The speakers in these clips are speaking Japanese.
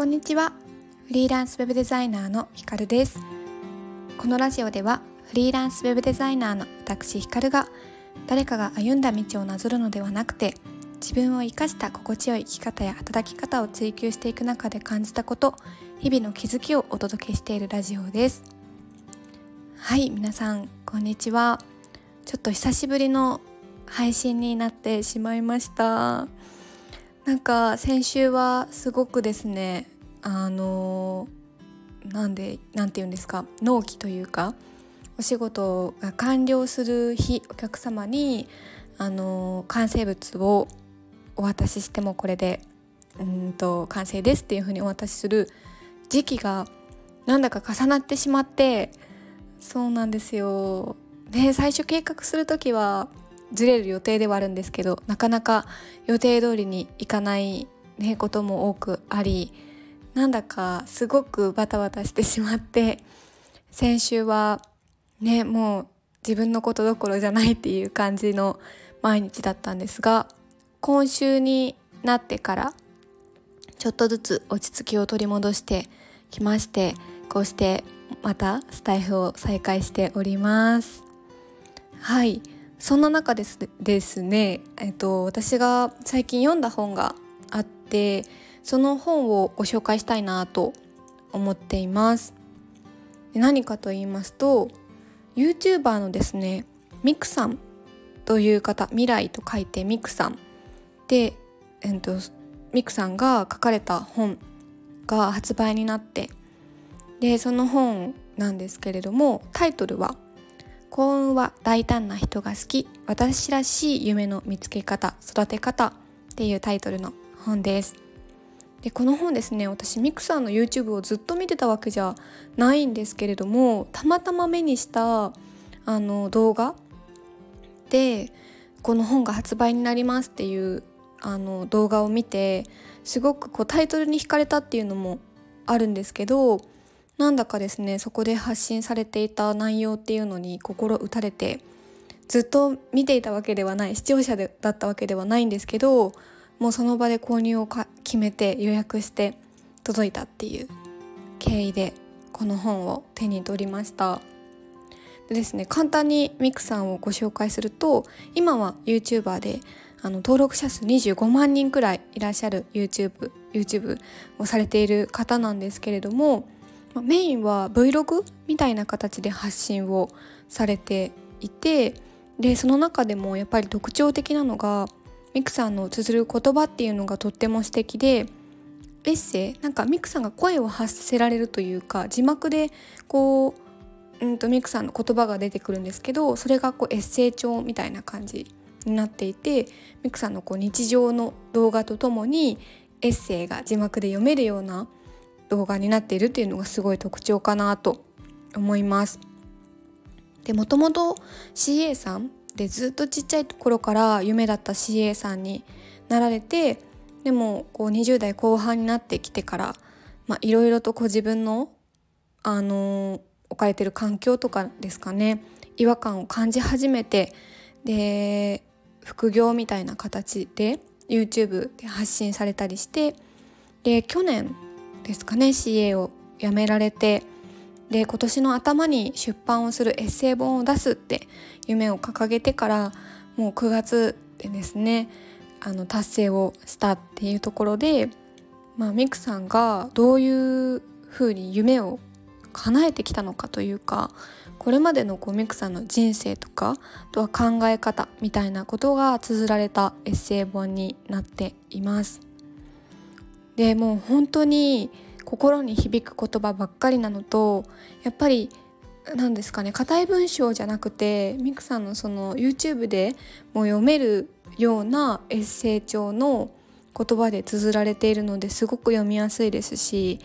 こんにちは。フリーランスウェブデザイナーのひかるです。このラジオではフリーランスウェブデザイナーの私ひかるが誰かが歩んだ道をなぞるのではなくて自分を生かした心地よい生き方や働き方を追求していく中で感じたこと日々の気づきをお届けしているラジオです。はい皆さんこんにちは。ちょっと久しぶりの配信になってしまいました。なんか先週はすごくですねあのなんでなんて言うんですか納期というかお仕事が完了する日お客様にあの完成物をお渡ししてもこれでうんと完成ですっていうふうにお渡しする時期がなんだか重なってしまってそうなんですよ。で最初計画する時はずれる予定ではあるんですけどなかなか予定通りにいかない、ね、ことも多くありなんだかすごくバタバタしてしまって先週はねもう自分のことどころじゃないっていう感じの毎日だったんですが今週になってからちょっとずつ落ち着きを取り戻してきましてこうしてまたスタイフを再開しております。はい。そんな中ですですね、えっと、私が最近読んだ本があってその本をご紹介したいなと思っています。何かと言いますと YouTuber のですねミクさんという方未来と書いてミクさんで、えっと、ミクさんが書かれた本が発売になってでその本なんですけれどもタイトルは「幸運は大胆な人が好き私らしい夢の見つけ方育て方っていうタイトルの本です。でこの本ですね私ミクさんの YouTube をずっと見てたわけじゃないんですけれどもたまたま目にしたあの動画でこの本が発売になりますっていうあの動画を見てすごくこうタイトルに惹かれたっていうのもあるんですけどなんだかですねそこで発信されていた内容っていうのに心打たれてずっと見ていたわけではない視聴者でだったわけではないんですけどもうその場で購入を決めて予約して届いたっていう経緯でこの本を手に取りました。でですね簡単にミクさんをご紹介すると今は YouTuber であの登録者数25万人くらいいらっしゃる YouTube, YouTube をされている方なんですけれどもメインは Vlog みたいな形で発信をされていてでその中でもやっぱり特徴的なのがミクさんの綴る言葉っていうのがとっても素敵でエッセイなんかミクさんが声を発せられるというか字幕でこう、うんと、ミクさんの言葉が出てくるんですけどそれがこうエッセイ帳みたいな感じになっていてミクさんのこう日常の動画とともにエッセイが字幕で読めるような動画になっているっていうのがすごい特徴かなと思います。でもともと CA さんでずっとちっちゃい頃から夢だった CA さんになられてでもこう20代後半になってきてからいろいろとこう自分の、あのー、置かれてる環境とかですかね違和感を感じ始めてで副業みたいな形で YouTube で発信されたりしてで去年ですかね CA を辞められてで今年の頭に出版をするエッセイ本を出すって夢を掲げてからもう9月でですねあの達成をしたっていうところで、まあ、ミクさんがどういうふうに夢を叶えてきたのかというかこれまでのこうミクさんの人生とかあとは考え方みたいなことが綴られたエッセイ本になっています。でもう本当に心に響く言葉ばっかりなのとやっぱり何ですかね硬い文章じゃなくてミクさんのその YouTube でも読めるようなエッセイ帳の言葉で綴られているのですごく読みやすいですし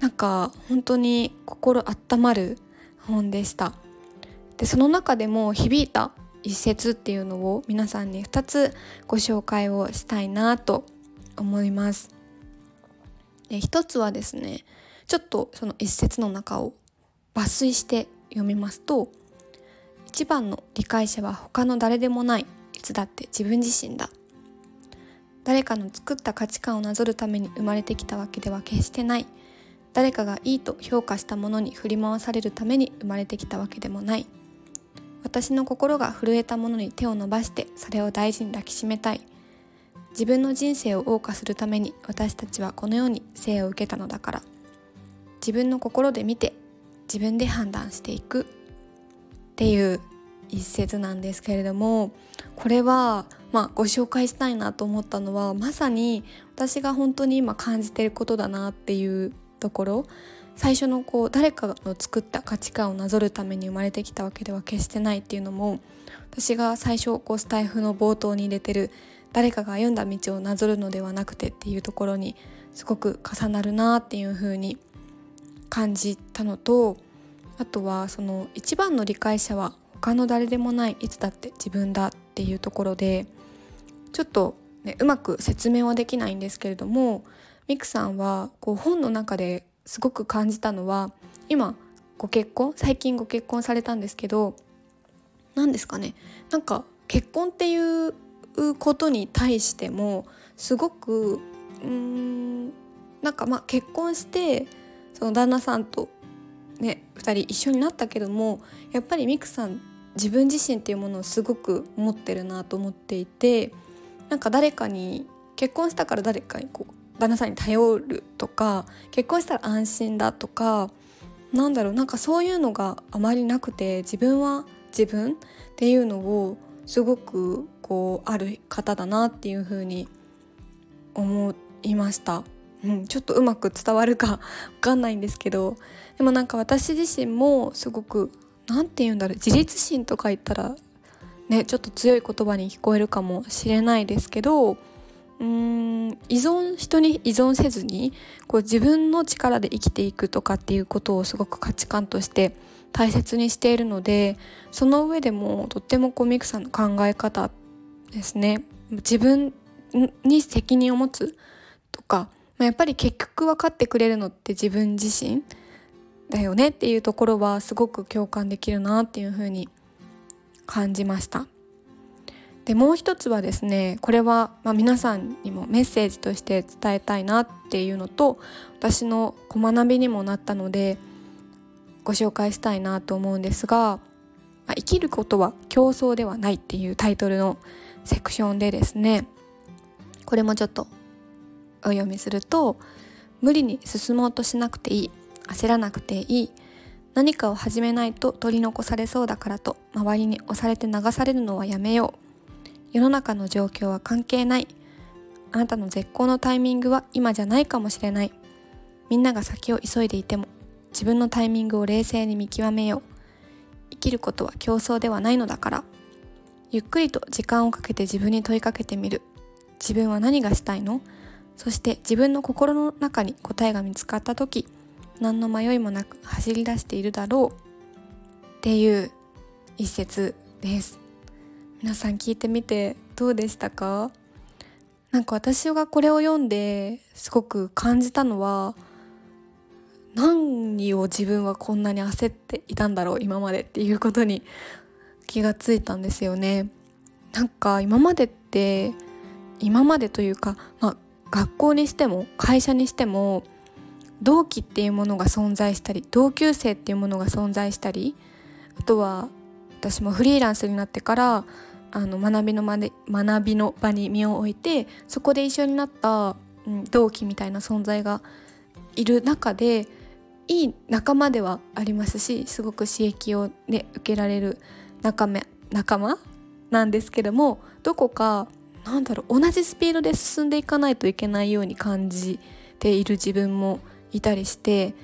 なんか本当に心温まる本でした。でその中でも響いた一節っていうのを皆さんに2つご紹介をしたいなと思います。で一つはですねちょっとその一節の中を抜粋して読みますと一番の理解者は他の誰でもないいつだって自分自身だ。誰かの作った価値観をなぞるために生まれてきたわけでは決してない。誰かがいいと評価したものに振り回されるために生まれてきたわけでもない。私の心が震えたものに手を伸ばしてそれを大事に抱きしめたい。自分の人生を謳歌するために私たちはこの世に生を受けたのだから。自分の心で見て自分で判断していく。っていう一節なんですけれどもこれはまあご紹介したいなと思ったのはまさに私が本当に今感じてることだなっていうところ。最初のこう誰かの作った価値観をなぞるために生まれてきたわけでは決してないっていうのも私が最初こうスタイフの冒頭に入れてる誰かが歩んだ道をなぞるのではなくてっていうところにすごく重なるなっていうふうに感じたのとあとはその一番の理解者は他の誰でもないいつだって自分だっていうところでちょっと、ね、うまく説明はできないんですけれどもミクさんはこう本の中ですごく感じたのは今ご結婚最近ご結婚されたんですけど何ですかねなんか結婚っていうことに対してもすごくうーんなんかまあ結婚してその旦那さんとね2人一緒になったけどもやっぱりミクさん自分自身っていうものをすごく持ってるなと思っていてなんか誰かに結婚したから誰かにこう旦那さんに頼るとか結婚したら安心だとかなんだろうなんかそういうのがあまりなくて自分は自分っていうのをすごくこうある方だなっていうふうに思いました。うん、ちょっとうまく伝わるか わかんないんですけどでもなんか私自身もすごく何て言うんだろう自立心とか言ったらねちょっと強い言葉に聞こえるかもしれないですけどうーん依存人に依存せずにこう自分の力で生きていくとかっていうことをすごく価値観として大切にしているのでその上でもとってもこうミクさんの考え方っですね自分に責任を持つとか、まあ、やっぱり結局分かってくれるのって自分自身だよねっていうところはすごく共感できるなっていうふうに感じました。でもう一つはですねこれはま皆さんにもメッセージとして伝えたいなっていうのと私の小学びにもなったのでご紹介したいなと思うんですが「、生きることは競争ではない」っていうタイトルのセクションでですねこれもちょっとお読みすると「無理に進もうとしなくていい焦らなくていい何かを始めないと取り残されそうだからと周りに押されて流されるのはやめよう。世の中の状況は関係ない。あなたの絶好のタイミングは今じゃないかもしれない。みんなが先を急いでいても自分のタイミングを冷静に見極めよう。生きることは競争ではないのだから。ゆっくりと時間をかけて自分に問いかけてみる。自分は何がしたいの？そして自分の心の中に答えが見つかった時何の迷いもなく走り出しているだろう。っていう一節です。皆さん聞いてみてどうでしたか？なんか私がこれを読んですごく感じたのは何を自分はこんなに焦っていたんだろう今までっていうことに気がついたんですよね。なんか今までって今までというか、まあ、学校にしても会社にしても同期っていうものが存在したり同級生っていうものが存在したりあとは私もフリーランスになってからあの学びの場で学びの場に身を置いてそこで一緒になった、うん、同期みたいな存在がいる中でいい仲間ではありますしすごく刺激を、ね、受けられる仲間仲間なんですけどもどこかなんだろう同じスピードで進んでいかないといけないように感じている自分もいたりして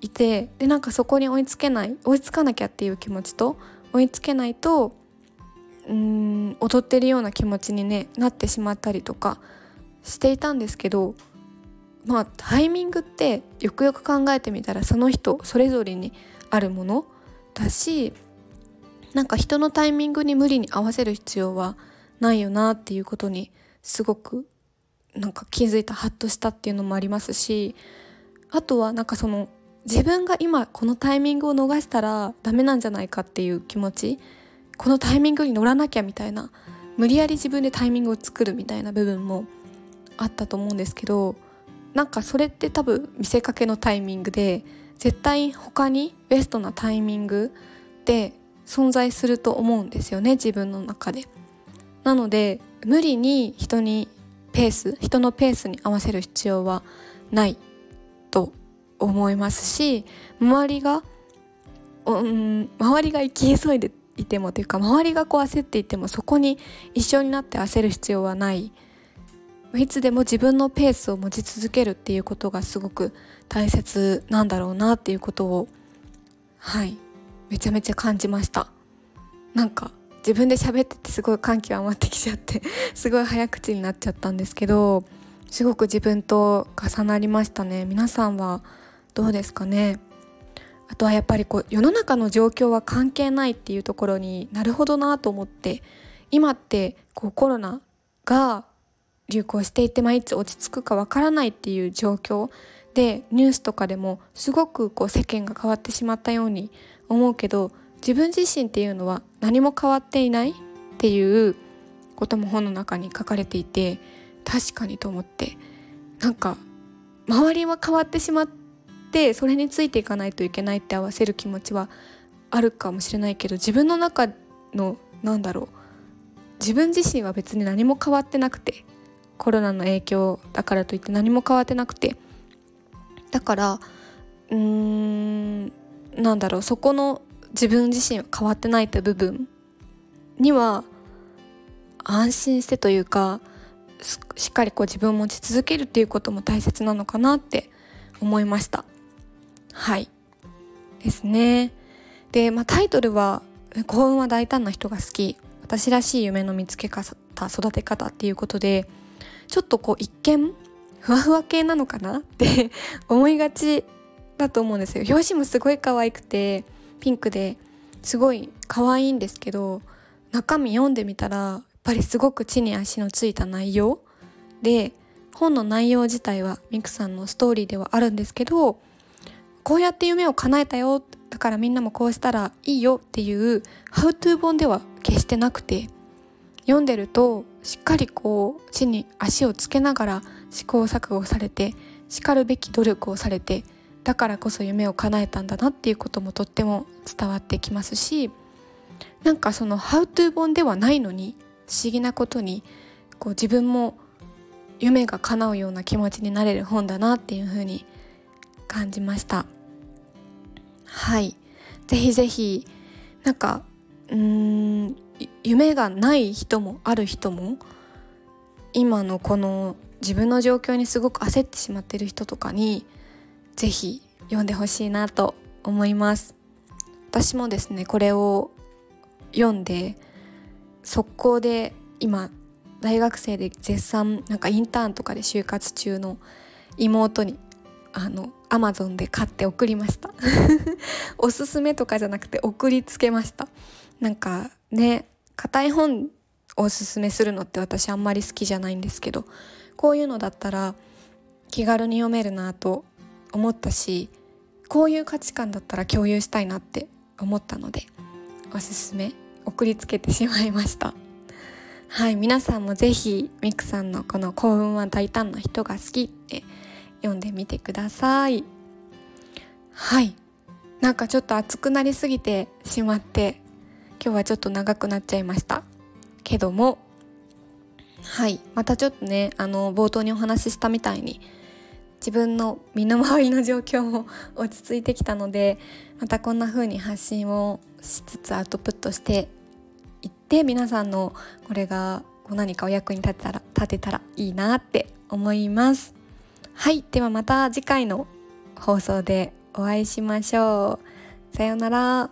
いてでなんかそこに追いつけない追いつかなきゃっていう気持ちと追いつけないとうん踊ってるような気持ちに、ね、なってしまったりとかしていたんですけどまあタイミングってよくよく考えてみたらその人それぞれにあるものだしなんか人のタイミングに無理に合わせる必要はないよなっていうことにすごくなんか気づいたハッとしたっていうのもありますしあとはなんかその自分が今このタイミングを逃したらダメなんじゃないかっていう気持ちこのタイミングに乗らなきゃみたいな無理やり自分でタイミングを作るみたいな部分もあったと思うんですけどなんかそれって多分見せかけのタイミングで絶対他にベストなタイミングで存在すると思うんですよね自分の中で。なので無理に人にペース人のペースに合わせる必要はないと思いますし周りが、うん、周りが行き急いでいてもというか周りがこう焦っていてもそこに一緒になって焦る必要はないいつでも自分のペースを持ち続けるっていうことがすごく大切なんだろうなっていうことをはいめちゃめちゃ感じました。なんか自分で喋っててすごい感極まってきちゃって すごい早口になっちゃったんですけどすごく自分と重なりましたね。皆さんはどうですかね。あとはやっぱりこう世の中の状況は関係ないっていうところになるほどなと思って今ってこうコロナが流行していて、まあ、いつ落ち着くかわからないっていう状況でニュースとかでもすごくこう世間が変わってしまったように思うけど自分自身っていうのは何も変わっていない？っていうことも本の中に書かれていて確かにと思って。なんか周りは変わってしまってそれについていかないといけないって合わせる気持ちはあるかもしれないけど自分の中のなんだろう。自分自身は別に何も変わってなくてコロナの影響だからといって何も変わってなくて。だからうーんなんだろうそこの自分自身は変わってないって部分には安心してというかしっかりこう自分を持ち続けるっていうことも大切なのかなって思いました。はい。ですね。で、まあ、タイトルは「幸運は大胆な人が好き。私らしい夢の見つけ方育て方」っていうことでちょっとこう一見ふわふわ系なのかなって思いがちだと思うんですよ。表紙もすごい可愛くてピンクですごい可愛いんですけど中身読んでみたらやっぱりすごく地に足のついた内容で本の内容自体はミクさんのストーリーではあるんですけどこうやって夢を叶えたよだからみんなもこうしたらいいよっていうハウトゥー本では決してなくて読んでるとしっかりこう地に足をつけながら試行錯誤されてしかるべき努力をされてだからこそ夢を叶えたんだなっていうこともとっても伝わってきますしなんかその「ハウトゥー本ではないのに不思議なことにこう自分も夢が叶うような気持ちになれる本だなっていうふうに感じました。はい。ぜひぜひなんかうーん夢がない人もある人も今のこの自分の状況にすごく焦ってしまってる人とかにぜひ読んでほしいなと思います。私もですねこれを読んで速攻で今大学生で絶賛なんかインターンとかで就活中の妹にあのアマゾンで買って送りました。おすすめとかじゃなくて送りつけました。なんかね硬い本をおすすめするのって私あんまり好きじゃないんですけどこういうのだったら気軽に読めるなと思ったしこういう価値観だったら共有したいなって思ったのでおすすめ送りつけてしまいました。はい皆さんも是非ミクさんのこの「幸運は大胆な人が好き」って読んでみてください。はいなんかちょっと熱くなりすぎてしまって今日はちょっと長くなっちゃいました。けどもはいまたちょっとねあの冒頭にお話ししたみたいに自分の身の回りの状況も 落ち着いてきたのでまたこんな風に発信をしつつアウトプットしていって皆さんのこれが何かお役に立てたら立てたらいいなって思います。はいではまた次回の放送でお会いしましょう。さようなら。